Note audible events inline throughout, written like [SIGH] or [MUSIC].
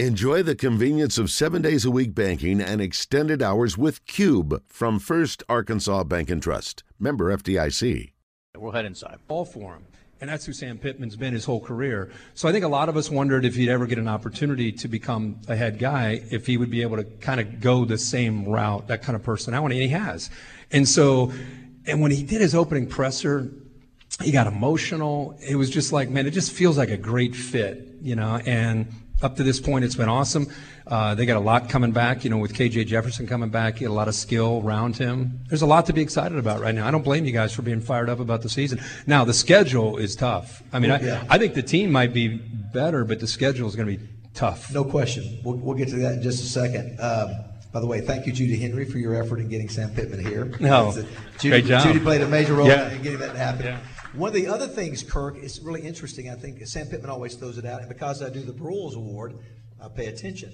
Enjoy the convenience of seven days a week banking and extended hours with Cube from First Arkansas Bank and Trust. Member FDIC. We'll head inside. All for him. And that's who Sam Pittman's been his whole career. So I think a lot of us wondered if he'd ever get an opportunity to become a head guy, if he would be able to kind of go the same route, that kind of personality, and he has. And so, and when he did his opening presser, he got emotional. It was just like, man, it just feels like a great fit, you know, and up to this point, it's been awesome. Uh, they got a lot coming back, you know, with KJ Jefferson coming back. He had a lot of skill around him. There's a lot to be excited about right now. I don't blame you guys for being fired up about the season. Now, the schedule is tough. I mean, Yeah. I, I think the team might be better, but the schedule is going to be tough. No question. We'll, we'll get to that in just a second. Um, by the way, thank you, Judy Henry, for your effort in getting Sam Pittman here. No. It. Judy, Great job. Judy played a major role Yeah. in getting that to happen. Yeah. One of the other things, Kirk, is really interesting. I think Sam Pittman always throws it out, and because I do the Broyles Award, I pay attention.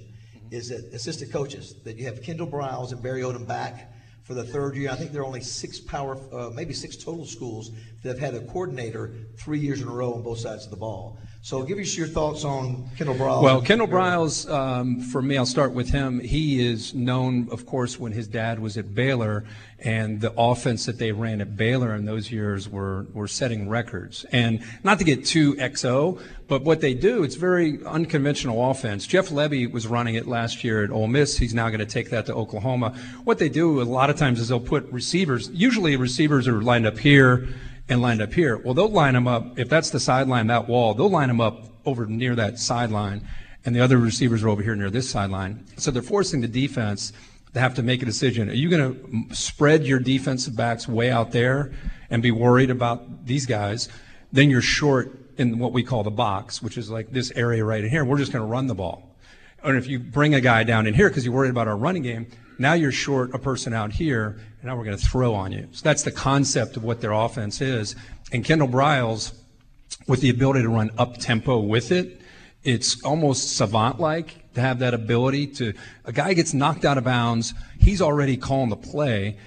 Is that assistant coaches that you have Kendall Briles and Barry Odom back for the third year? I think there are only six power, uh, maybe six total schools that have had a coordinator three years in a row on both sides of the ball. So, give us your thoughts on Kendall Briles. Well, Kendall Briles, um, for me, I'll start with him. He is known, of course, when his dad was at Baylor, and the offense that they ran at Baylor in those years were were setting records. And not to get too XO, but what they do, it's very unconventional offense. Jeff Lebby was running it last year at Ole Miss. He's now going to take that to Oklahoma. What they do a lot of times is they'll put receivers. Usually, receivers are lined up here and lined up here. Well, they'll line them up. If that's the sideline, that wall, they'll line them up over near that sideline, and the other receivers are over here near this sideline. So they're forcing the defense to have to make a decision. Are you going to spread your defensive backs way out there and be worried about these guys? Then you're short in what we call the box, which is like this area right in here. We're just going to run the ball. And if you bring a guy down in here because you're worried about our running game, now you're short a person out here, now we're going to throw on you. So that's the concept of what their offense is. And Kendall Briles, with the ability to run up tempo with it, it's almost savant like to have that ability to. A guy gets knocked out of bounds, he's already calling the play.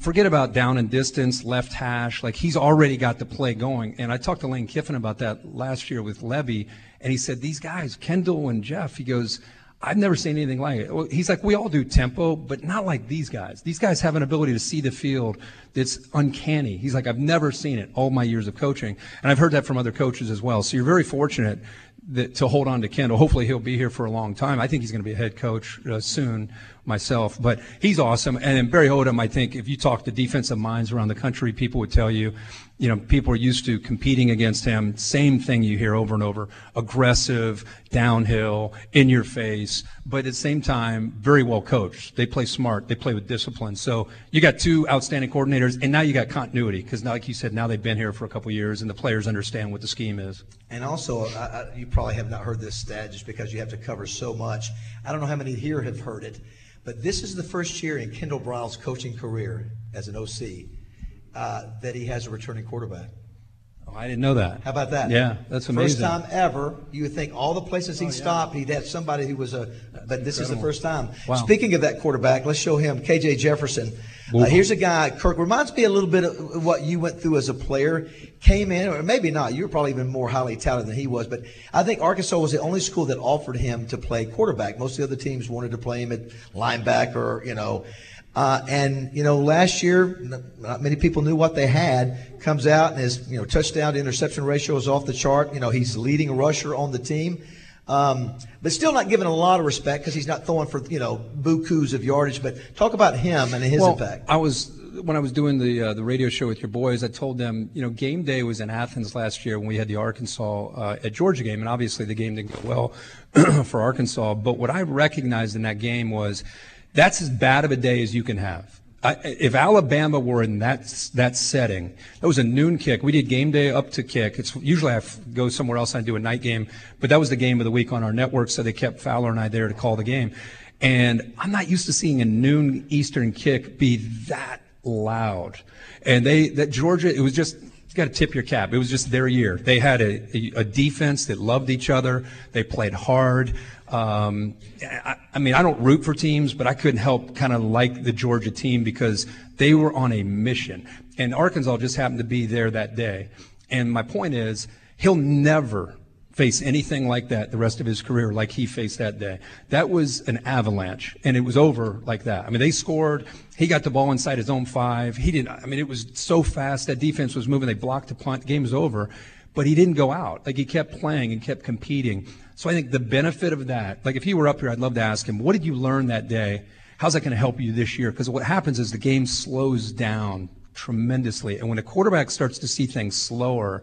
Forget about down and distance, left hash. Like he's already got the play going. And I talked to Lane Kiffin about that last year with Lebby, and he said these guys, Kendall and Jeff, he goes, I've never seen anything like it. He's like, we all do tempo, but not like these guys. These guys have an ability to see the field that's uncanny. He's like, I've never seen it all my years of coaching. And I've heard that from other coaches as well. So you're very fortunate that, to hold on to Kendall. Hopefully he'll be here for a long time. I think he's going to be a head coach uh, soon myself, but he's awesome. And then Barry Odom, I think if you talk to defensive minds around the country, people would tell you, you know, people are used to competing against him. Same thing you hear over and over. Aggressive, downhill, in your face, but at the same time, very well coached. They play smart. They play with discipline. So you got two outstanding coordinators, and now you got continuity because, like you said, now they've been here for a couple years, and the players understand what the scheme is. And also, I, I, you probably have not heard this stat just because you have to cover so much. I don't know how many here have heard it, but this is the first year in Kendall Briles' coaching career as an OC uh, that he has a returning quarterback. Oh, I didn't know that. How about that? Yeah, that's amazing. First time ever. You would think all the places he stopped, he'd have somebody who was a. But this is the first time. Wow. Speaking of that quarterback, let's show him KJ Jefferson. Uh, here's a guy. Kirk reminds me a little bit of what you went through as a player. Came in, or maybe not. You were probably even more highly talented than he was. But I think Arkansas was the only school that offered him to play quarterback. Most of the other teams wanted to play him at linebacker. You know. Uh, and you know, last year, not many people knew what they had. Comes out and his you know touchdown to interception ratio is off the chart. You know, he's leading rusher on the team, um, but still not given a lot of respect because he's not throwing for you know bukus of yardage. But talk about him and his well, impact. I was when I was doing the uh, the radio show with your boys. I told them, you know, game day was in Athens last year when we had the Arkansas uh, at Georgia game, and obviously the game didn't go well [CLEARS THROAT] for Arkansas. But what I recognized in that game was that's as bad of a day as you can have. If Alabama were in that that setting, that was a noon kick. We did game day up to kick. It's usually I go somewhere else and I do a night game, but that was the game of the week on our network, so they kept Fowler and I there to call the game. And I'm not used to seeing a noon Eastern kick be that loud. And they that Georgia, it was just got to tip your cap. It was just their year. They had a, a, a defense that loved each other. They played hard. Um, I, I mean, I don't root for teams, but I couldn't help kind of like the Georgia team because they were on a mission. And Arkansas just happened to be there that day. And my point is, he'll never face anything like that the rest of his career like he faced that day. That was an avalanche, and it was over like that. I mean, they scored. He got the ball inside his own five. He didn't. I mean, it was so fast. That defense was moving. They blocked the punt. Game was over, but he didn't go out. Like he kept playing and kept competing. So I think the benefit of that, like if he were up here, I'd love to ask him, what did you learn that day? How's that going to help you this year? Because what happens is the game slows down tremendously, and when a quarterback starts to see things slower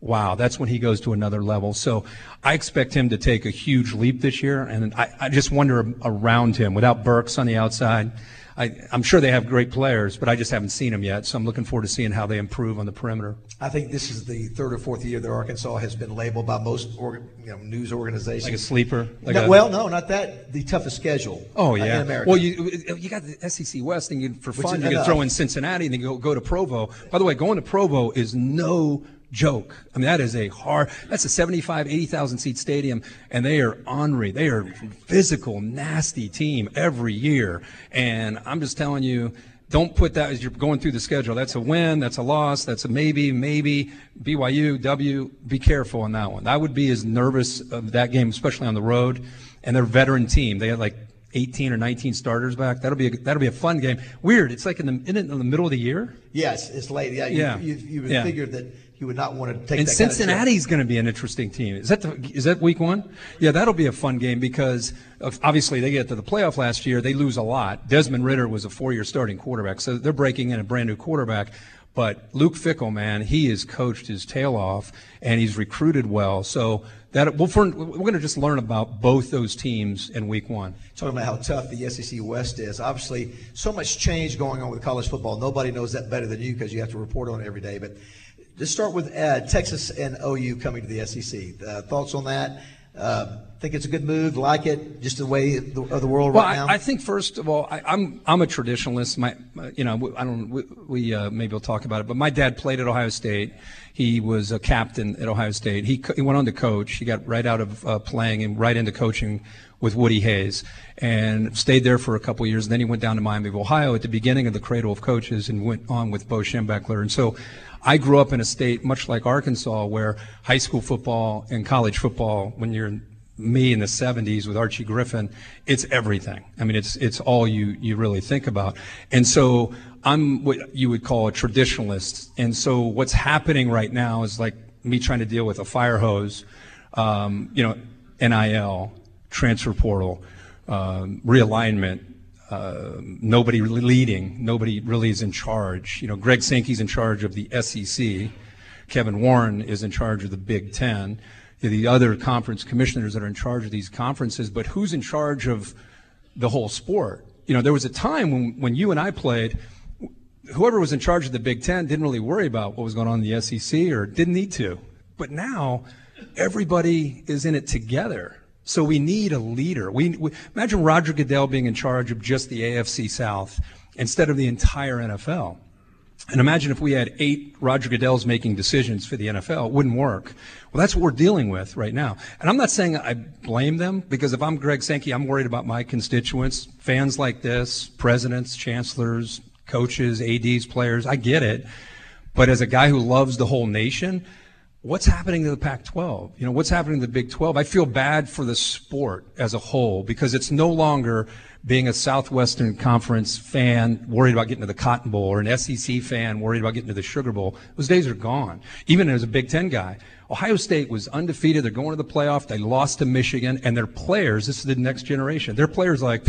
wow, that's when he goes to another level. So I expect him to take a huge leap this year, and I, I just wonder around him without Burks on the outside. I, am sure they have great players, but I just haven't seen them yet. So I'm looking forward to seeing how they improve on the perimeter. I think this is the third or fourth year that Arkansas has been labeled by most you know, news organizations like a sleeper. Like no, a, well, no, not that. The toughest schedule. Oh yeah. In America. Well, you you got the SEC West, and you, for fun, you can throw in Cincinnati, and then go go to Provo. By the way, going to Provo is no joke. I mean, that is a hard, that's a 75, 80,000 seat stadium, and they are ornery. They are physical, nasty team every year. And I'm just telling you, don't put that as you're going through the schedule. That's a win, that's a loss, that's a maybe, maybe. BYU, W, be careful on that one. I would be as nervous of that game, especially on the road. And they're veteran team. They had like 18 or 19 starters back. That'll be a, that'll be a fun game. Weird. It's like in the in, in the middle of the year. Yes, it's late. Yeah, you, yeah. You, you, would yeah. figure that you would not want to take. And that Cincinnati's kind going to be an interesting team. Is that the, is that week one? Yeah, that'll be a fun game because obviously they get to the playoff last year. They lose a lot. Desmond Ridder was a four-year starting quarterback, so they're breaking in a brand new quarterback. But Luke Fickell, man, he has coached his tail off and he's recruited well. So that well, for, we're going to just learn about both those teams in week one. Talking about how tough the SEC West is. Obviously, so much change going on with college football. Nobody knows that better than you because you have to report on it every day. But let's start with uh, Texas and OU coming to the SEC. Uh, thoughts on that? Uh, think it's a good move. Like it, just the way of the, of the world well, right now. I, I think first of all, I, am I'm, I'm a traditionalist. My, you know, I don't. We, we uh, maybe we'll talk about it. But my dad played at Ohio State. He was a captain at Ohio State. He he went on to coach. He got right out of uh, playing and right into coaching with Woody Hayes and stayed there for a couple years. And then he went down to Miami of Ohio at the beginning of the cradle of coaches and went on with Bo Schembechler. And so I grew up in a state much like Arkansas where high school football and college football, when you're me in the 70s with Archie Griffin, it's everything. I mean, it's it's all you you really think about. And so I'm what you would call a traditionalist. And so what's happening right now is like me trying to deal with a fire hose, um, you know, NIL, transfer portal, um, realignment, uh, nobody really leading, nobody really is in charge. You know, Greg Sankey's in charge of the SEC. Kevin Warren is in charge of the Big Ten. The other conference commissioners that are in charge of these conferences, but who's in charge of the whole sport? You know, there was a time when, when you and I played, whoever was in charge of the Big Ten didn't really worry about what was going on in the SEC or didn't need to. But now, everybody is in it together. So we need a leader. We, we, imagine Roger Goodell being in charge of just the AFC South instead of the entire NFL. And imagine if we had eight Roger Goodells making decisions for the NFL, it wouldn't work. Well, that's what we're dealing with right now. And I'm not saying I blame them because if I'm Greg Sankey, I'm worried about my constituents, fans like this, presidents, chancellors, coaches, ADs, players. I get it. But as a guy who loves the whole nation, what's happening to the Pac 12? You know, what's happening to the Big 12? I feel bad for the sport as a whole because it's no longer being a Southwestern Conference fan worried about getting to the Cotton Bowl or an SEC fan worried about getting to the Sugar Bowl. Those days are gone. Even as a Big Ten guy, Ohio State was undefeated. They're going to the playoff. They lost to Michigan, and their players, this is the next generation, their players like,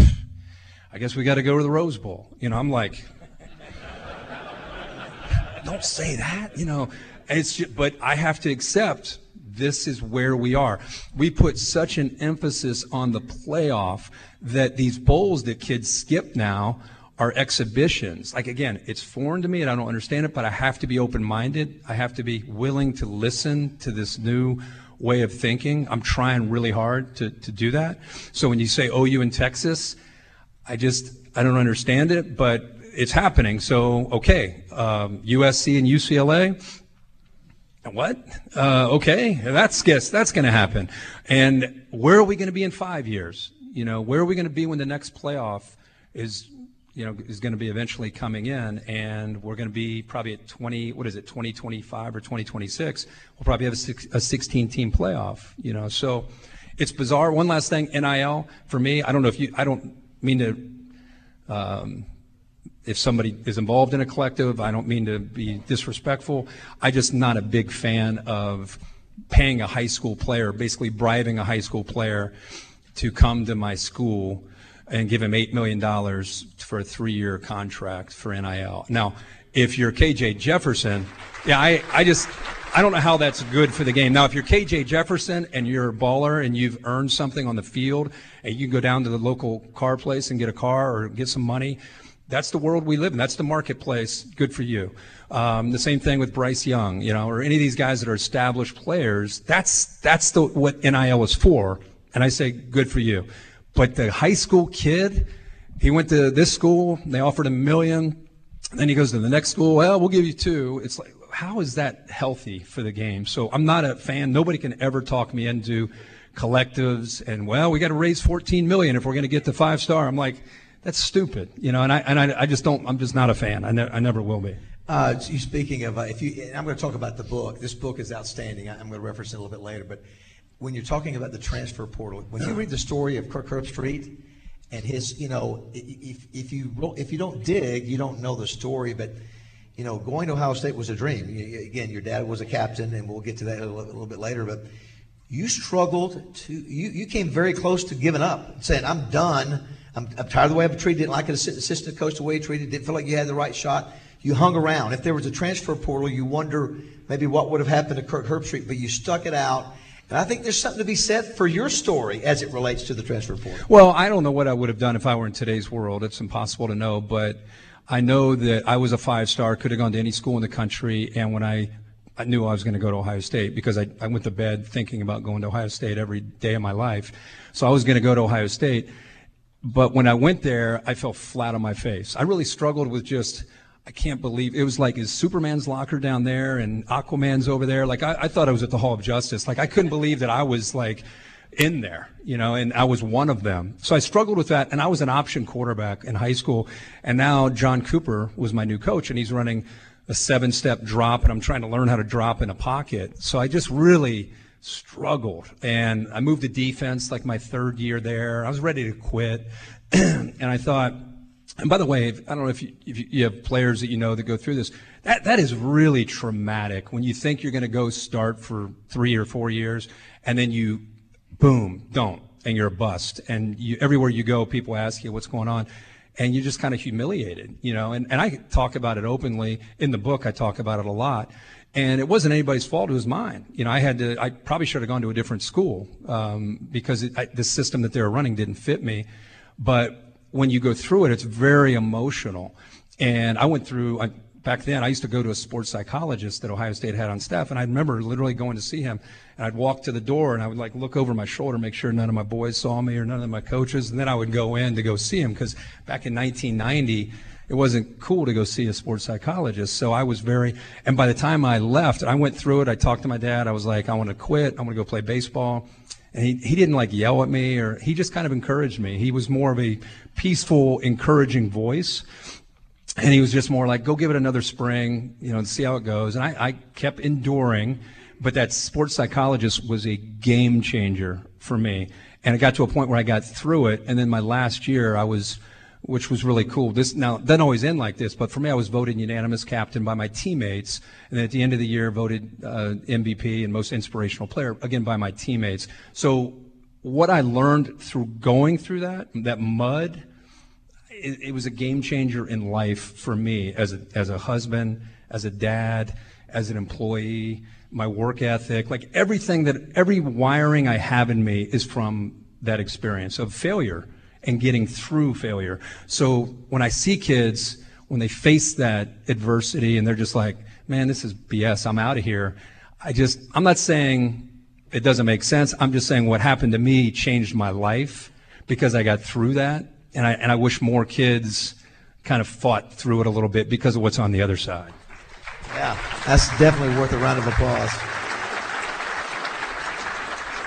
I guess we got to go to the Rose Bowl. You know, I'm like, [LAUGHS] don't say that. You know, it's just, but I have to accept this is where we are. We put such an emphasis on the playoff that these bowls that kids skip now are exhibitions. Like again, it's foreign to me and I don't understand it, but I have to be open-minded. I have to be willing to listen to this new way of thinking. I'm trying really hard to, to do that. So when you say OU in Texas, I just, I don't understand it, but it's happening. So, okay, um, USC and UCLA, what? Uh, okay, that's guess that's going to happen. And where are we going to be in five years? You know, where are we going to be when the next playoff is you know, is going to be eventually coming in, and we're going to be probably at 20, what is it, 2025 or 2026, we'll probably have a, six, a 16 team playoff, you know. So it's bizarre. One last thing, NIL, for me, I don't know if you, I don't mean to, um, if somebody is involved in a collective, I don't mean to be disrespectful. I just not a big fan of paying a high school player, basically bribing a high school player to come to my school and give him $8 million for a three year contract for NIL. Now, if you're KJ Jefferson, yeah, I, I just, I don't know how that's good for the game. Now, if you're KJ Jefferson and you're a baller and you've earned something on the field and you can go down to the local car place and get a car or get some money, that's the world we live in. That's the marketplace. Good for you. Um, the same thing with Bryce Young, you know, or any of these guys that are established players. That's that's the what NIL is for. And I say, good for you. But the high school kid, he went to this school, they offered a million. Then he goes to the next school, well, we'll give you two. It's like, how is that healthy for the game? So I'm not a fan. Nobody can ever talk me into collectives and, well, we got to raise 14 million if we're going to get to five star. I'm like, that's stupid, you know, and I, and I, I just don't, I'm just not a fan. I, ne- I never will be. Uh, speaking of, uh, if you, I'm going to talk about the book. This book is outstanding. I'm going to reference it a little bit later, but when you're talking about the transfer portal, when you read the story of Kirk Herbstreit and his, you know, if, if you if you don't dig, you don't know the story. But you know, going to Ohio State was a dream. Again, your dad was a captain, and we'll get to that a little, a little bit later. But you struggled to you you came very close to giving up, saying, "I'm done. I'm, I'm tired of the way I've been treated. Didn't like an assistant coach the way he treated. Didn't feel like you had the right shot." You hung around. If there was a transfer portal, you wonder maybe what would have happened to Kirk Herbstreit, but you stuck it out and I think there's something to be said for your story as it relates to the transfer portal. Well, I don't know what I would have done if I were in today's world. It's impossible to know, but I know that I was a five star, could have gone to any school in the country, and when I I knew I was going to go to Ohio State because I, I went to bed thinking about going to Ohio State every day of my life. So I was going to go to Ohio State. But when I went there, I fell flat on my face. I really struggled with just I can't believe it was like is Superman's locker down there and Aquaman's over there. Like I, I thought I was at the Hall of Justice. Like I couldn't believe that I was like in there, you know, and I was one of them. So I struggled with that, and I was an option quarterback in high school, and now John Cooper was my new coach, and he's running a seven-step drop, and I'm trying to learn how to drop in a pocket. So I just really struggled, and I moved to defense like my third year there. I was ready to quit, [CLEARS THROAT] and I thought and by the way, I don't know if you, if you have players that you know that go through this. That that is really traumatic when you think you're going to go start for three or four years, and then you, boom, don't, and you're a bust. And you, everywhere you go, people ask you what's going on, and you're just kind of humiliated, you know. And and I talk about it openly in the book. I talk about it a lot. And it wasn't anybody's fault; it was mine. You know, I had to. I probably should have gone to a different school um, because it, I, the system that they were running didn't fit me. But when you go through it, it's very emotional. And I went through, I, back then, I used to go to a sports psychologist that Ohio State had on staff, and I remember literally going to see him. And I'd walk to the door, and I would like look over my shoulder, make sure none of my boys saw me or none of my coaches, and then I would go in to go see him because back in 1990, it wasn't cool to go see a sports psychologist. So I was very, and by the time I left, I went through it. I talked to my dad. I was like, I want to quit. I want to go play baseball. And he, he didn't like yell at me or he just kind of encouraged me. He was more of a peaceful, encouraging voice. And he was just more like, go give it another spring, you know, and see how it goes. And I, I kept enduring, but that sports psychologist was a game changer for me. And it got to a point where I got through it. And then my last year, I was, which was really cool. This now doesn't always end like this, but for me, I was voted unanimous captain by my teammates, and at the end of the year, voted uh, MVP and most inspirational player again by my teammates. So what I learned through going through that that mud, it, it was a game changer in life for me as a as a husband, as a dad, as an employee, my work ethic, like everything that every wiring I have in me is from that experience of failure and getting through failure. So when I see kids, when they face that adversity and they're just like, man, this is BS, I'm out of here. I just, I'm not saying it doesn't make sense. I'm just saying what happened to me changed my life because I got through that. And I, and I wish more kids kind of fought through it a little bit because of what's on the other side. Yeah, that's definitely worth a round of applause.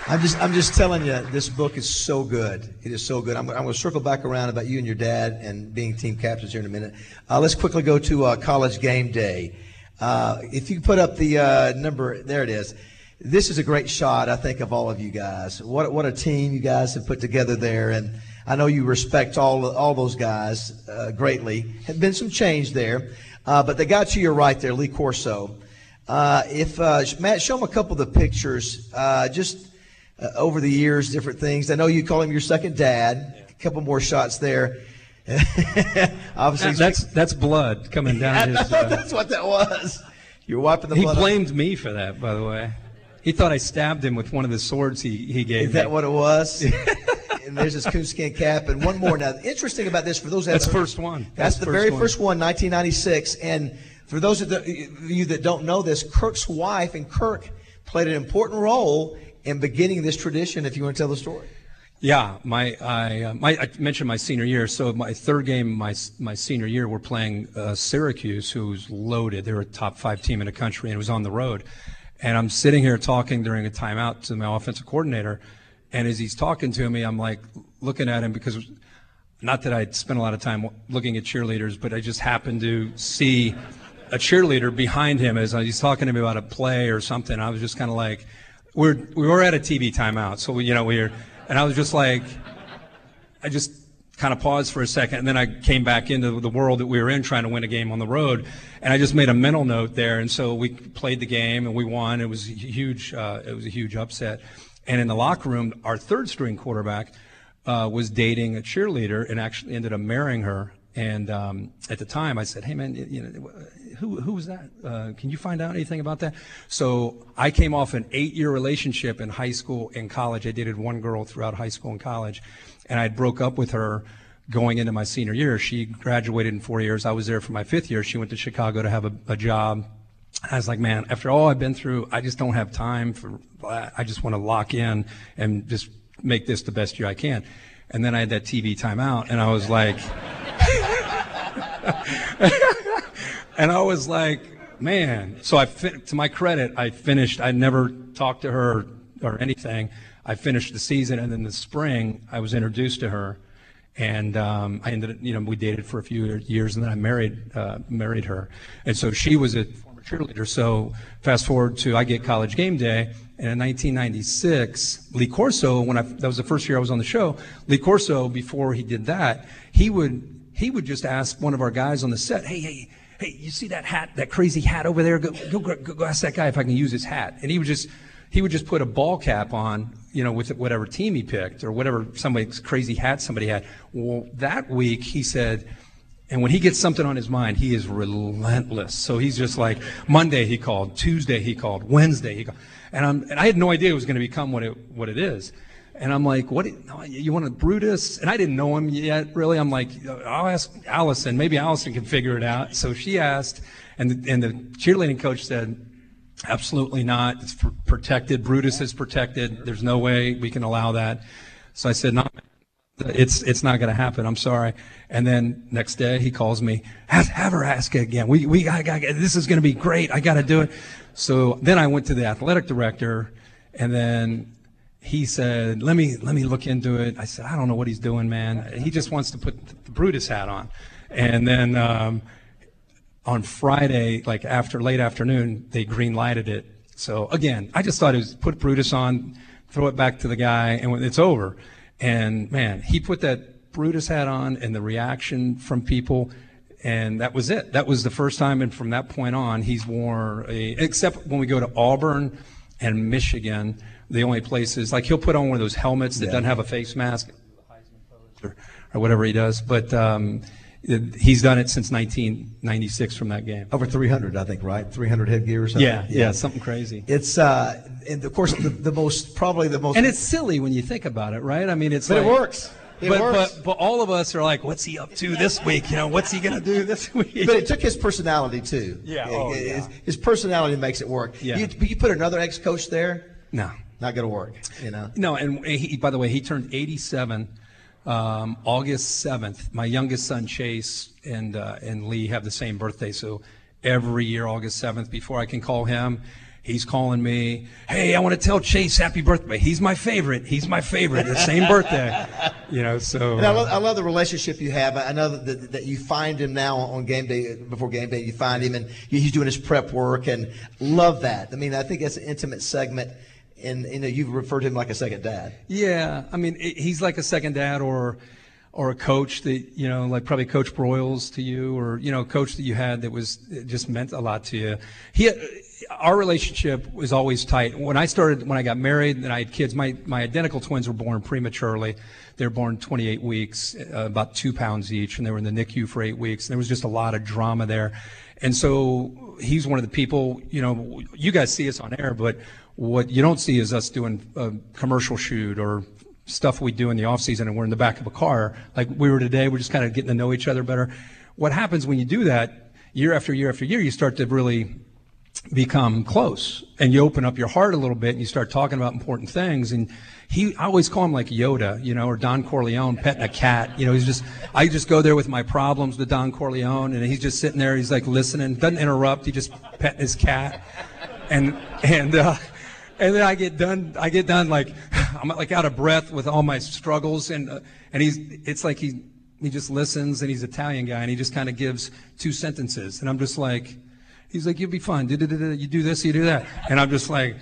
I'm just, I'm just telling you, this book is so good. It is so good. I'm, I'm going to circle back around about you and your dad and being team captains here in a minute. Uh, let's quickly go to uh, college game day. Uh, if you put up the uh, number, there it is. This is a great shot, I think, of all of you guys. What, what a team you guys have put together there. And I know you respect all, all those guys uh, greatly. Had been some change there. Uh, but they got you your right there, Lee Corso. if Matt, show them a couple of the pictures. just uh, over the years, different things. I know you call him your second dad. A couple more shots there. [LAUGHS] Obviously, that's that's blood coming down. [LAUGHS] his, uh, that's what that was. You're wiping the he blood. He blamed up. me for that, by the way. He thought I stabbed him with one of the swords he, he gave Is me. that what it was? [LAUGHS] and there's his coonskin cap and one more. Now, interesting about this for those that that's first one. That's, that's the very one. first one, 1996. And for those of the, you that don't know this, Kirk's wife and Kirk played an important role in beginning this tradition, if you want to tell the story. Yeah, my I, uh, my I mentioned my senior year. So my third game, my my senior year, we're playing uh, Syracuse, who's loaded. They're a top five team in the country, and it was on the road. And I'm sitting here talking during a timeout to my offensive coordinator, and as he's talking to me, I'm like looking at him because not that I'd spent a lot of time looking at cheerleaders, but I just happened to see a cheerleader behind him as he's talking to me about a play or something. I was just kind of like we're we were at a TV timeout, so we, you know we were, and I was just like, I just kind of paused for a second, and then I came back into the world that we were in, trying to win a game on the road, and I just made a mental note there, and so we played the game and we won. It was huge, uh, it was a huge upset, and in the locker room, our third string quarterback uh, was dating a cheerleader and actually ended up marrying her. And um, at the time, I said, "Hey, man, you know, who, who was that? Uh, can you find out anything about that? So I came off an eight year relationship in high school and college. I dated one girl throughout high school and college, and I broke up with her going into my senior year. She graduated in four years. I was there for my fifth year. She went to Chicago to have a, a job. I was like, man, after all I've been through, I just don't have time for, I just want to lock in and just make this the best year I can. And then I had that TV timeout, and I was like, [LAUGHS] [LAUGHS] and I was like, man. So I, to my credit, I finished. I never talked to her or anything. I finished the season, and then the spring, I was introduced to her, and um, I ended. You know, we dated for a few years, and then I married uh, married her. And so she was a former cheerleader. So fast forward to I get college game day, and in 1996, Lee Corso, when I that was the first year I was on the show, Lee Corso, before he did that, he would he would just ask one of our guys on the set, hey, hey hey, you see that hat, that crazy hat over there? Go, go, go, go ask that guy if I can use his hat. And he would just, he would just put a ball cap on, you know, with whatever team he picked or whatever somebody's crazy hat somebody had. Well, that week he said, and when he gets something on his mind, he is relentless. So he's just like Monday he called, Tuesday he called, Wednesday he called, and, and I had no idea it was going to become what it what it is. And I'm like, what? You want a Brutus? And I didn't know him yet, really. I'm like, I'll ask Allison. Maybe Allison can figure it out. So she asked, and the, and the cheerleading coach said, absolutely not. It's protected. Brutus is protected. There's no way we can allow that. So I said, no, it's it's not going to happen. I'm sorry. And then next day he calls me, have, have her ask again. We we this is going to be great. I got to do it. So then I went to the athletic director, and then he said, "Let me let me look into it." I said, "I don't know what he's doing, man. He just wants to put the Brutus hat on." And then um, on Friday, like after late afternoon, they green lighted it. So again, I just thought it was put Brutus on, throw it back to the guy, and it's over. And man, he put that Brutus hat on, and the reaction from people. And that was it. That was the first time, and from that point on, he's worn a. Except when we go to Auburn and Michigan, the only places like he'll put on one of those helmets that yeah. doesn't have a face mask or, or whatever he does but um, he's done it since 1996 from that game over 300 i think right 300 headgear or something yeah yeah, yeah something crazy it's uh and of course the, the most probably the most and it's silly when you think about it right i mean it's but like, it works it but, but, but all of us are like, what's he up to this week? You know, what's he going to do this week? But it took his personality too. Yeah, oh, his, yeah. his, personality makes it work. Yeah. You, you put another ex-coach there. No, not going to work. You know. No, and he, by the way, he turned 87 um, August 7th. My youngest son Chase and uh, and Lee have the same birthday, so every year August 7th, before I can call him, He's calling me, hey, I want to tell Chase happy birthday. He's my favorite. He's my favorite. The same birthday, you know. So and I love, I love the relationship you have. I know that, that you find him now on game day before game day. You find him and he's doing his prep work and love that. I mean, I think that's an intimate segment. And you know, you've referred to him like a second dad. Yeah, I mean, he's like a second dad, or or a coach that you know, like probably Coach Broyles to you, or you know, a coach that you had that was just meant a lot to you. He, our relationship was always tight. When I started, when I got married, and I had kids, my my identical twins were born prematurely. They were born 28 weeks, uh, about two pounds each, and they were in the NICU for eight weeks. And there was just a lot of drama there. And so he's one of the people, you know, you guys see us on air, but what you don't see is us doing a commercial shoot or stuff we do in the off season and we're in the back of a car like we were today we're just kind of getting to know each other better what happens when you do that year after year after year you start to really become close and you open up your heart a little bit and you start talking about important things and he I always call him like Yoda, you know, or Don Corleone petting a cat. You know, he's just I just go there with my problems to Don Corleone and he's just sitting there, he's like listening, doesn't interrupt, he just petting his cat. And and uh and then I get done. I get done like [SIGHS] I'm like out of breath with all my struggles, and uh, and he's it's like he he just listens, and he's an Italian guy, and he just kind of gives two sentences, and I'm just like, he's like, you'll be fine. You do this, you do that, and I'm just like,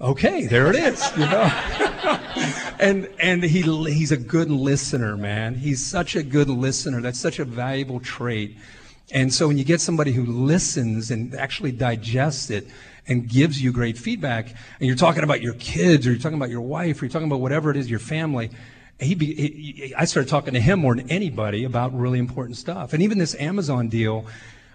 okay, there it is, you know. [LAUGHS] and and he he's a good listener, man. He's such a good listener. That's such a valuable trait. And so when you get somebody who listens and actually digests it, and gives you great feedback, and you're talking about your kids, or you're talking about your wife, or you're talking about whatever it is, your family, he, be, he, I started talking to him more than anybody about really important stuff. And even this Amazon deal,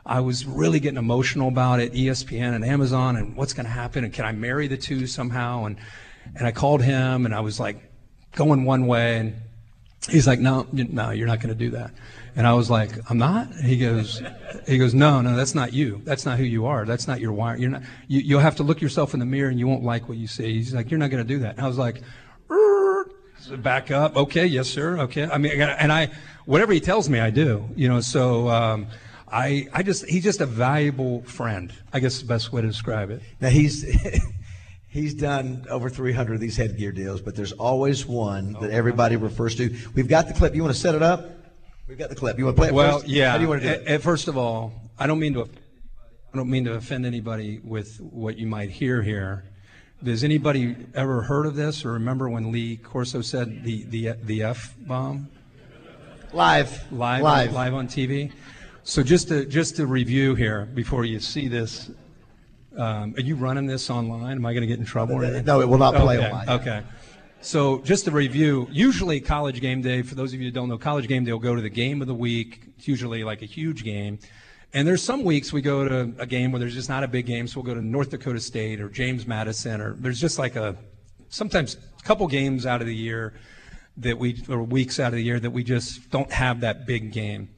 I was really getting emotional about it, ESPN and Amazon, and what's going to happen, and can I marry the two somehow? And and I called him, and I was like going one way, and he's like, no, no, you're not going to do that. And I was like, I'm not. He goes, he goes, no, no, that's not you. That's not who you are. That's not your wire. You're not. You, you'll have to look yourself in the mirror, and you won't like what you see. He's like, you're not going to do that. And I was like, back up. Okay, yes, sir. Okay. I mean, and I, whatever he tells me, I do. You know, so. Um, I, I just he's just a valuable friend. I guess the best way to describe it. Now he's [LAUGHS] he's done over 300 of these headgear deals, but there's always one that everybody refers to. We've got the clip. You want to set it up? We've got the clip. You want to play it well, first? yeah. How do you want to do it? First of all, I don't mean to. I don't mean to offend anybody with what you might hear here. Does anybody ever heard of this or remember when Lee Corso said the the the f bomb? Live. Live. Live. On, live on TV. So just to just to review here before you see this, um, are you running this online? Am I going to get in trouble? No, it will not play okay. online. Okay. So just to review, usually college game day, for those of you who don't know, college game day will go to the game of the week. It's usually like a huge game. And there's some weeks we go to a game where there's just not a big game, so we'll go to North Dakota State or James Madison, or there's just like a sometimes a couple games out of the year that we or weeks out of the year that we just don't have that big game.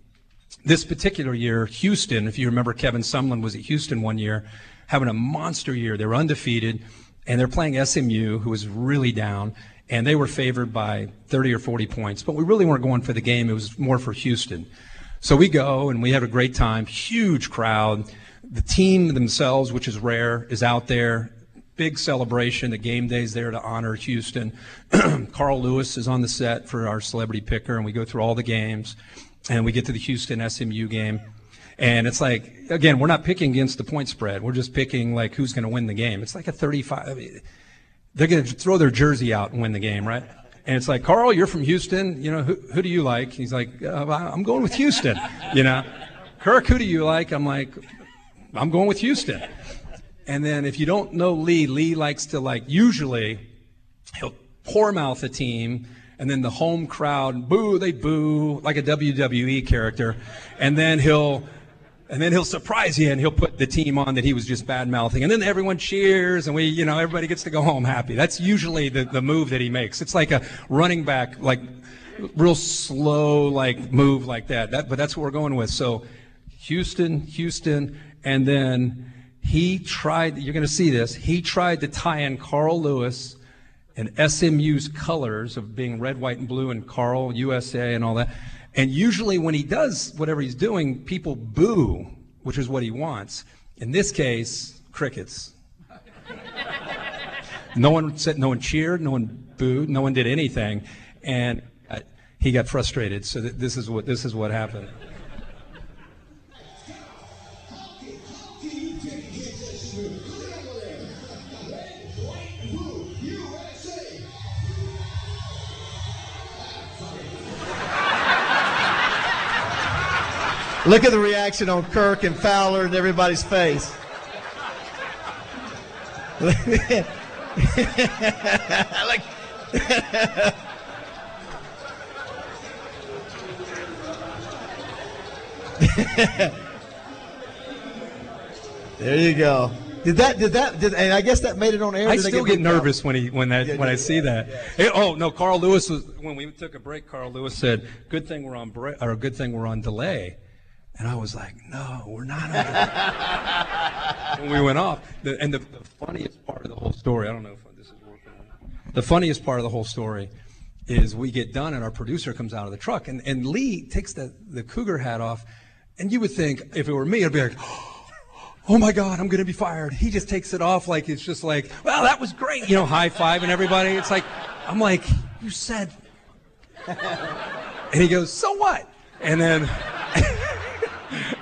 This particular year, Houston, if you remember, Kevin Sumlin was at Houston one year, having a monster year. They were undefeated, and they're playing SMU, who was really down and they were favored by 30 or 40 points. But we really weren't going for the game, it was more for Houston. So we go and we have a great time, huge crowd. The team themselves, which is rare, is out there. Big celebration. The game day's there to honor Houston. [CLEARS THROAT] Carl Lewis is on the set for our celebrity picker, and we go through all the games. And we get to the Houston SMU game. And it's like, again, we're not picking against the point spread. We're just picking like who's going to win the game. It's like a 35. I mean, they're going to throw their jersey out and win the game, right? And it's like, Carl, you're from Houston. You know, who, who do you like? He's like, uh, I'm going with Houston. You know, Kirk, who do you like? I'm like, I'm going with Houston. And then if you don't know Lee, Lee likes to like, usually he'll poor mouth a team and then the home crowd boo, they boo like a WWE character. And then he'll and then he'll surprise you and he'll put the team on that he was just bad mouthing. And then everyone cheers and we, you know, everybody gets to go home happy. That's usually the, the move that he makes. It's like a running back, like real slow, like move like that. that but that's what we're going with. So Houston, Houston, and then he tried, you're going to see this, he tried to tie in Carl Lewis and SMU's colors of being red, white, and blue and Carl, USA, and all that. And usually when he does whatever he's doing, people boo, which is what he wants. In this case, crickets. no one said, no one cheered, no one booed, no one did anything, and uh, he got frustrated. So th- this is what this is what happened. Look at the reaction on Kirk and Fowler and everybody's face. [LAUGHS] like, [LAUGHS] there you go. Did that? Did that? Did, and I guess that made it on air. I still get out? nervous when he when that Yeah, when I yeah, see that. It- oh no, Carl Lewis was when we took a break. Carl Lewis said, "Good thing we're on break, or good thing we're on delay." And I was like, "No, we're not." Delay." [LAUGHS] when we went off, the, and the, the funniest part of the whole story, I don't know if this is working. The funniest part of the whole story is we get done and our producer comes out of the truck and, and Lee takes the, the cougar hat off and you would think if it were me I'd be like [GASPS] oh my God, I'm going to be fired. He just takes it off like it's just like, well, that was great. You know, high five and everybody. It's like, I'm like, you said. [LAUGHS] And he goes, so what? And then,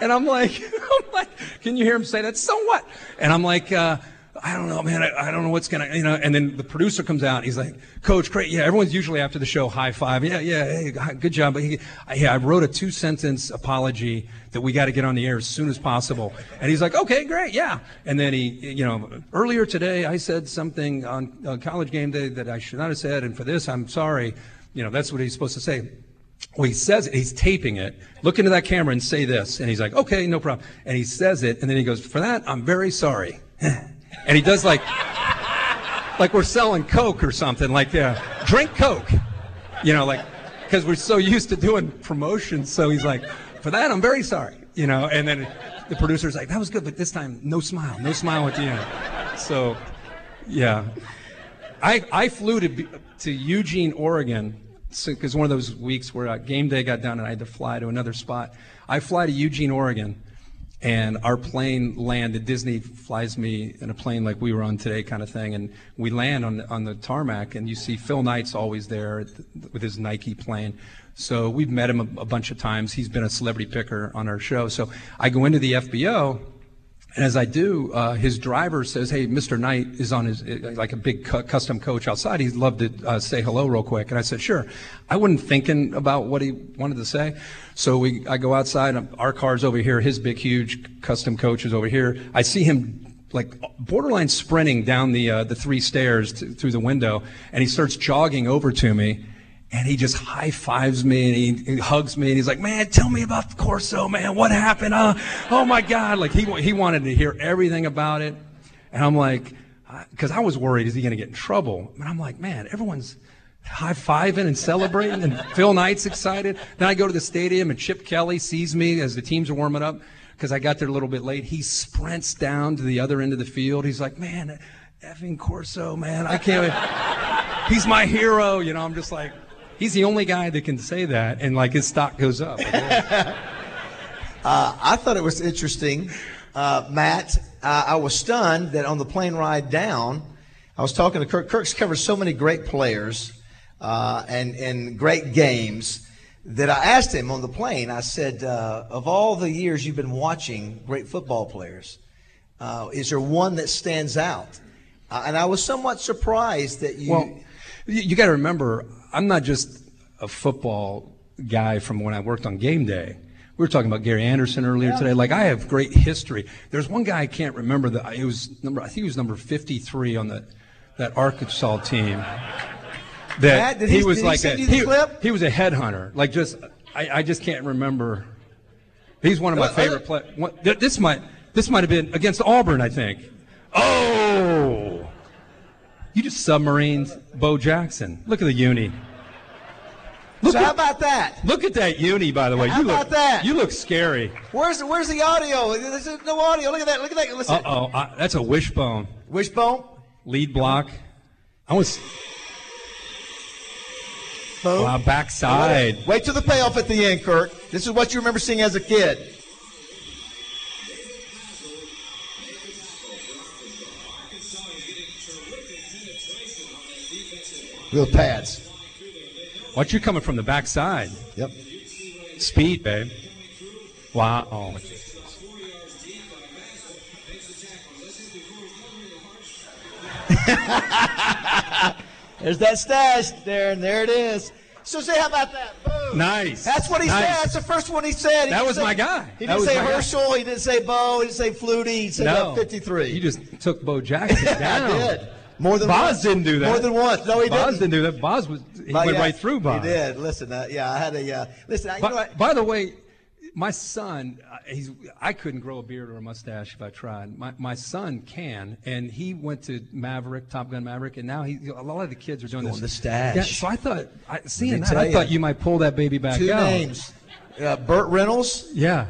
and I'm like, [LAUGHS] I'm like, can you hear him say that? So what? And I'm like, uh, I don't know, man. I, I don't know what's gonna, you know. And then the producer comes out. He's like, Coach, great. Yeah, everyone's usually after the show high five. Yeah, yeah, hey, good job. But he, I, yeah, I wrote a two sentence apology that we got to get on the air as soon as possible. And he's like, okay, great, yeah. And then he, you know, earlier today I said something on, on college game day that I should not have said, and for this I'm sorry. You know, that's what he's supposed to say. Well, he says it, he's taping it. Look into that camera and say this. And he's like, okay, no problem. And he says it, and then he goes, for that, I'm very sorry. [LAUGHS] and he does like, like we're selling Coke or something, like, uh, drink Coke. You know, like, because we're so used to doing promotions. So he's like, for that, I'm very sorry. You know, and then the producer's like, that was good, but this time, no smile, no smile at the end. So, yeah. I, I flew to, to Eugene, Oregon, because one of those weeks where uh, game day got done and I had to fly to another spot. I fly to Eugene, Oregon, and our plane landed. Disney flies me in a plane like we were on today, kind of thing, and we land on on the tarmac, and you see Phil Knight's always there the- with his Nike plane. So we've met him a, a bunch of times. He's been a celebrity picker on our show. So I go into the FBO. And as I do, uh, his driver says, "Hey, Mr. Knight is on his uh, like a big cu- custom coach outside. He'd love to uh, say hello real quick." And I said, "Sure." I wasn't thinking about what he wanted to say, so we I go outside. and Our car's over here. His big, huge custom coach is over here. I see him like borderline sprinting down the uh, the three stairs through the window, and he starts jogging over to me. And he just high fives me and he, he hugs me and he's like, "Man, tell me about the Corso, man. What happened? Uh, oh my God!" Like he he wanted to hear everything about it, and I'm like, because I was worried, is he going to get in trouble? And I'm like, man, everyone's high fiving and celebrating, and [LAUGHS] Phil Knight's excited. Then I go to the stadium and Chip Kelly sees me as the teams are warming up because I got there a little bit late. He sprints down to the other end of the field. He's like, man, effing Corso, man, I can't. He's my hero. You know, I'm just like, he's the only guy that can say that, and like his stock goes up. [LAUGHS] Uh, I thought it was interesting, uh, Matt. Uh, I was stunned that on the plane ride down, I was talking to Kirk. Kirk's covered so many great players uh, and and great games that I asked him on the plane. I said, uh, of all the years you've been watching great football players, uh, is there one that stands out? Uh, and I was somewhat surprised that you. Well, you, you got to remember, I'm not just a football guy from when I worked on game day. We were talking about Gary Anderson earlier today. Like I have great history. There's one guy I can't remember that it was number. I think he was number 53 on the that Arkansas team. That did he- was did he like a, he, clip? he was a headhunter. Like just I, I just can't remember. He's one of my Uh, uh, favorite players. This might this might have been against Auburn, I think. Oh, you just submarined Bo Jackson. Look at the uni. Look so at, how about that? look at that uni, by the way. How you look, about that? You look scary. Where's where's the audio? There's no audio. Look at that. Look at that. Listen. Uh oh, that's a wishbone. Wishbone. Lead block. I was Boom. wow, backside. Wait till the payoff at the end, Kirk. This is what you remember seeing as a kid. With pads. Watch you coming from the backside. Yep. Speed, babe. Wow. [LAUGHS] There's that stash there, and there it is. So say, how about that? Boom. Nice. That's what he Nice. said. That's the first one he said. He That was say- my guy. He didn't say my guy. Herschel. He didn't say Bo. He didn't say Flutie. He said No. uh, 53. You just took Bo Jackson [LAUGHS] down. I did. More than Boz once. didn't do that. More than once. No, he Boz didn't. didn't do that. Boz was he But went yeah, right through Boz. He did. Listen, uh, yeah, I had a uh, listen. I, you know By, by the way, my son, uh, he's I couldn't grow a beard or a mustache if I tried. My my son can, and he went to Maverick, Top Gun Maverick, and now he a lot of the kids are doing Going this. the stash. Yeah, so I thought, I, seeing that, I thought you might pull that baby back Two out. names. Uh, Burt Reynolds Yeah,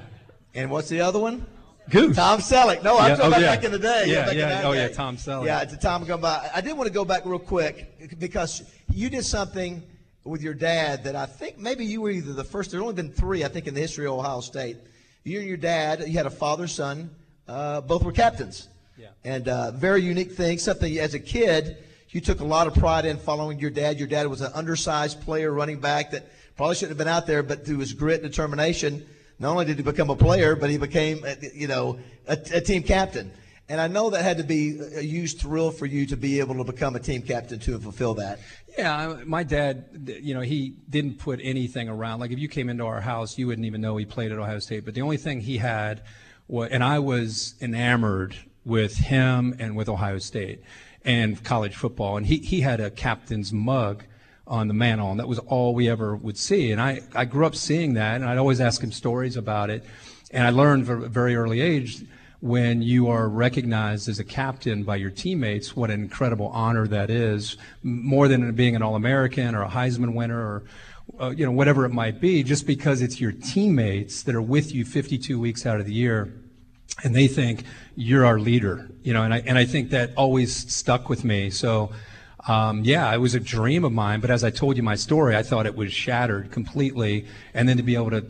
and what's the other one? Goose. Tom Selleck. No, I'm Yeah, talking oh, about yeah. back in the day. Yeah, yeah. Oh, yeah. Tom Selleck. Yeah, it's a time ago by. I did want to go back real quick because you did something with your dad that I think maybe you were either the first. There's only been three, I think, in the history of Ohio State. You and your dad, you had a father son. Uh, both were captains. Yeah. And uh, very unique thing. Something as a kid you took a lot of pride in following your dad. Your dad was an undersized player, running back that probably shouldn't have been out there, but through his grit and determination, not only did he become a player, but he became, uh, you know, a, a team captain. And I know that had to be a huge thrill for you to be able to become a team captain and fulfill that. Yeah, my dad, you know, he didn't put anything around. Like if you came into our house, you wouldn't even know he played at Ohio State. But the only thing he had, was, and I was enamored with him and with Ohio State and college football. And he, he had a captain's mug on the mantle, and that was all we ever would see. And I, I grew up seeing that, and I'd always ask him stories about it. And I learned from a very early age when you are recognized as a captain by your teammates, what an incredible honor that is, more than being an All-American or a Heisman winner or, uh, you know, whatever it might be, just because it's your teammates that are with you 52 weeks out of the year and they think you're our leader, you know, and I, and I think that always stuck with me. So, um, yeah, it was a dream of mine, but as I told you my story, I thought it was shattered completely. And then to be able to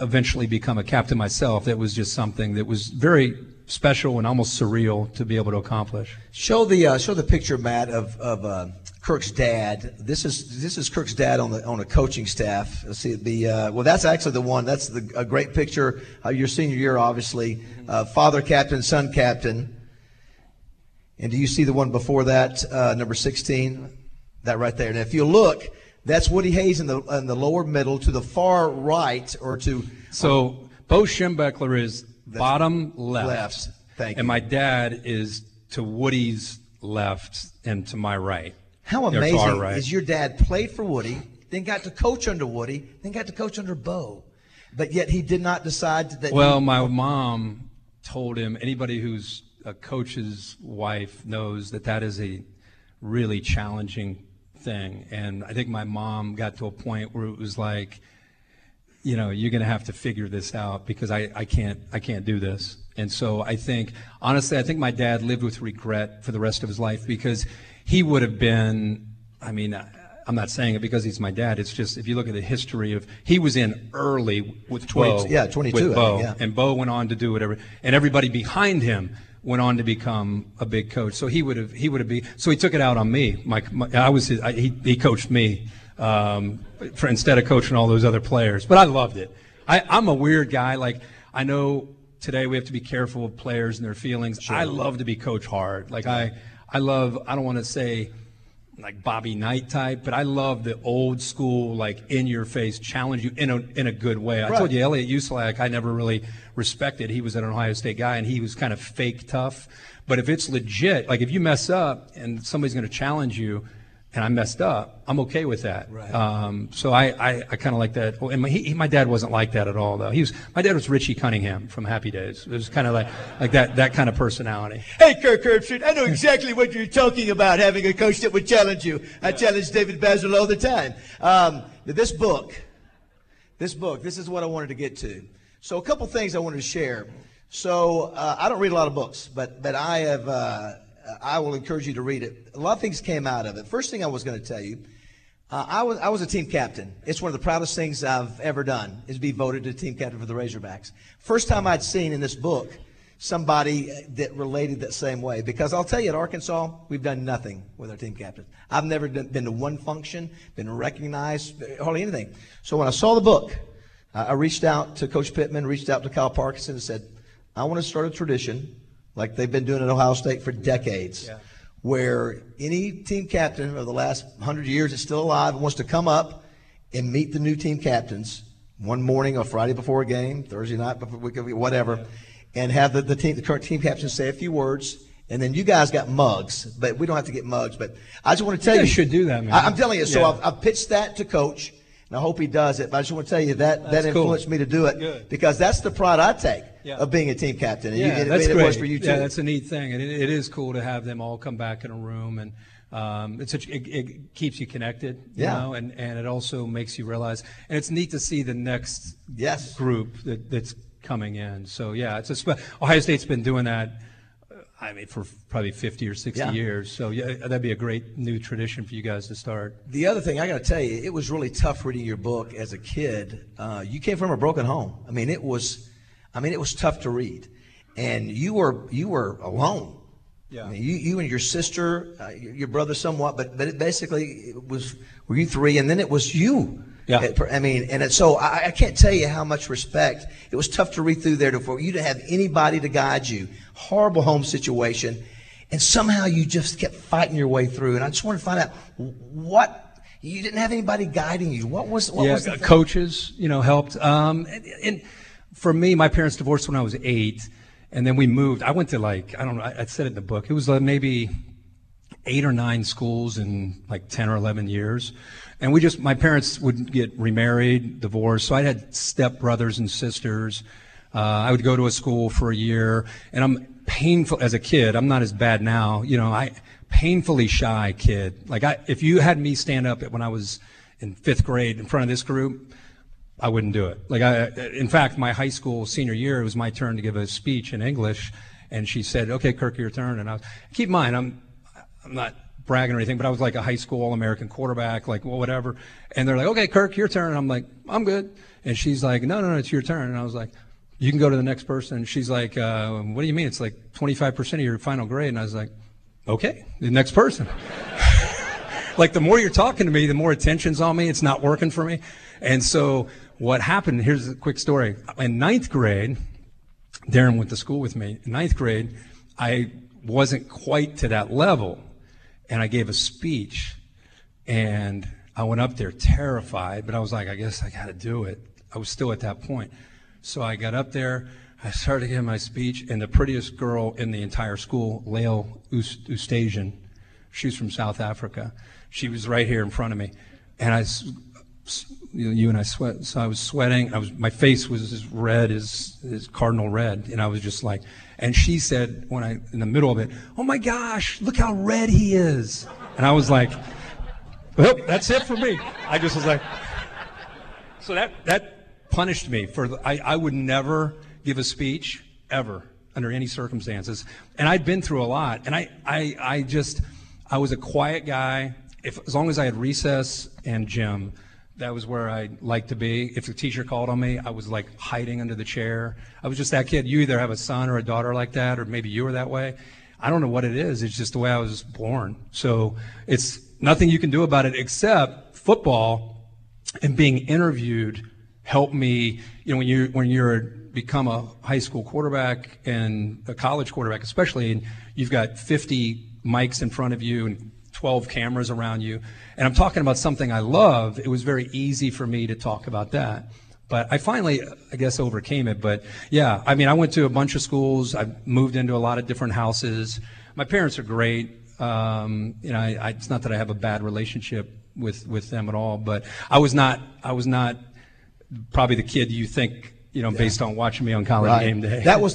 eventually become a captain myself, that was just something that was very special and almost surreal to be able to accomplish. Show the uh, show the picture, Matt, of of uh, Kirk's dad. This is this is Kirk's dad on the on a coaching staff. Let's see the uh, well, that's actually the one. That's the, a great picture. Your senior year, obviously, uh, father captain, son captain. And do you see the one before that, uh, number sixteen? That right there. And if you look, that's Woody Hayes in the in the lower middle to the far right, or to So Bo Schembechler is bottom left. left. Thank you. And my dad is to Woody's left and to my right. How amazing right. is your dad played for Woody, then got to coach under Woody, then got to coach under Bo, but yet he did not decide that. Well, he, my mom told him anybody who's a coach's wife knows that that is a really challenging thing. And I think my mom got to a point where it was like, you know, you're going to have to figure this out because I, I can't I can't do this. And so I think honestly, I think my dad lived with regret for the rest of his life because he would have been. I mean, I- I'm not saying it because he's my dad. It's just if you look at the history of he was in early with 20 Bo, yeah, 22, with Bo, think, yeah. and Bo went on to do whatever, and everybody behind him went on to become a big coach. So he would have he would have been so he took it out on me. My, my I was his, I, he he coached me um, for instead of coaching all those other players. But I loved it. I, I'm a weird guy. Like I know today we have to be careful of players and their feelings. I love to be coach hard. Like I I love I don't want to say like Bobby Knight type, but I love the old school, like in your face, challenge you in a in a good way. I Right. told you Elliot Uzelac, I never really respected. He was an Ohio State guy, and he was kind of fake tough. But if it's legit, like if you mess up and somebody's going to challenge you, and I messed up, I'm okay with that. Right. Um, so I, I, I kind of like that. Oh, And my, he, my dad wasn't like that at all, though. He was my dad was Richie Cunningham from Happy Days. It was kind of like like that that kind of personality. Hey, Kirk Herbstreit, I know exactly what you're talking about, having a coach that would challenge you. I challenge David Bazzel all the time. Um, this book, this book, this is what I wanted to get to. So a couple things I wanted to share. So uh, I don't read a lot of books, but but I have uh, I will encourage you to read it. A lot of things came out of it. First thing I was going to tell you, uh, I was I was a team captain. It's one of the proudest things I've ever done is be voted to team captain for the Razorbacks. First time I'd seen in this book somebody that related that same way. Because I'll tell you, at Arkansas, we've done nothing with our team captains. I've never been to one function, been recognized, hardly anything. So when I saw the book, I reached out to Coach Pittman, reached out to Kyle Parkinson, and said, I want to start a tradition like they've been doing at Ohio State for decades. Yeah. Where any team captain of the last 100 years is still alive and wants to come up and meet the new team captains one morning or Friday before a game, Thursday night before whatever, and have the, the team, the current team captain say a few words. And then you guys got mugs, but we don't have to get mugs. But I just want to tell you, you, should do that, man. I, am telling you. So yeah. I've, I've, pitched that to coach, and I hope he does it. But I just want to tell you that that's that influenced cool. me to do it Good. because that's the pride I take yeah. of being a team captain. And yeah, you, that's great. For you too. Yeah, that's a neat thing, and it, it is cool to have them all come back in a room and. Um, it's such, it, it, keeps you connected, you yeah. know, and, and it also makes you realize, and it's neat to see the next yes. group that, that's coming in. So yeah, it's a Ohio State's been doing that. Uh, I mean, for probably 50 or 60 yeah. years. So yeah, that'd be a great new tradition for you guys to start. The other thing I got to tell you, it was really tough reading your book as a kid. Uh, you came from a broken home. I mean, it was, I mean, it was tough to read, and you were you were alone yeah. I mean, you, you and your sister, uh, your brother somewhat, but, but it basically it was, were you three? And then it was you. Yeah. I mean, and it, so I, I, can't tell you how much respect. It was tough to read through there to, for you to have anybody to guide you. Horrible home situation. And somehow you just kept fighting your way through. And I just want to find out what, you didn't have anybody guiding you. What was, what yeah, was the coaches, you know, helped. Um, and, and for me, my parents divorced when I was eight. And then we moved. I went to like, I don't know, I, I said it in the book. It was like maybe eight or nine schools in like 10 or 11 years. And we just, my parents would get remarried, divorced. So I had step brothers and sisters. Uh, I would go to a school for a year, and I'm painful as a kid. I'm not as bad now. You know, I painfully shy kid. Like I, if you had me stand up when I was in fifth grade in front of this group, I wouldn't do it. Like I, in fact, my high school senior year, it was my turn to give a speech in English, and she said, "Okay, Kirk, your turn." And I was, keep in mind, I'm, I'm not bragging or anything, but I was like a high school All-American quarterback, like well, whatever. And they're like, "Okay, Kirk, your turn." And I'm like, "I'm good." And she's like, "No, no, no, it's your turn." And I was like, "You can go to the next person." And she's like, uh, "What do you mean? It's like 25% of your final grade." And I was like, "Okay, the next person." [LAUGHS] like the more you're talking to me, the more attention's on me. It's not working for me. And so what happened, here's a quick story. In ninth grade, Darren went to school with me. In ninth grade, I wasn't quite to that level. And I gave a speech. And I went up there terrified, but I was like, I guess I got to do it. I was still at that point. So I got up there. I started giving my speech, and the prettiest girl in the entire school, Lael Oosthuizen, she's from South Africa. She was right here in front of me. And I you, know, you and I sweat. So I was sweating. I was my face was as red as, as cardinal red, and I was just like. And she said when I in the middle of it, "Oh my gosh, look how red he is!" And I was like, "Well, that's it for me." I just was like, so that that punished me for. The, I I would never give a speech ever under any circumstances, and I'd been through a lot, and I I I just I was a quiet guy. If as long as I had recess and gym that was where I liked to be. If the teacher called on me, I was like hiding under the chair. I was just that kid. You either have a son or a daughter like that, or maybe you were that way. I don't know what it is. It's just the way I was born. So it's nothing you can do about it except football and being interviewed helped me. You know, when you when you're become a high school quarterback and a college quarterback, especially, and you've got 50 mics in front of you and 12 cameras around you, and I'm talking about something I love, it was very easy for me to talk about that. But I finally, I guess, overcame it. But yeah, I mean, I went to a bunch of schools. I moved into a lot of different houses. My parents are great. Um, you know, I, I, it's not that I have a bad relationship with with them at all, but I was not. I was not probably the kid you think you know, yeah. based on watching me on college right. game day. That was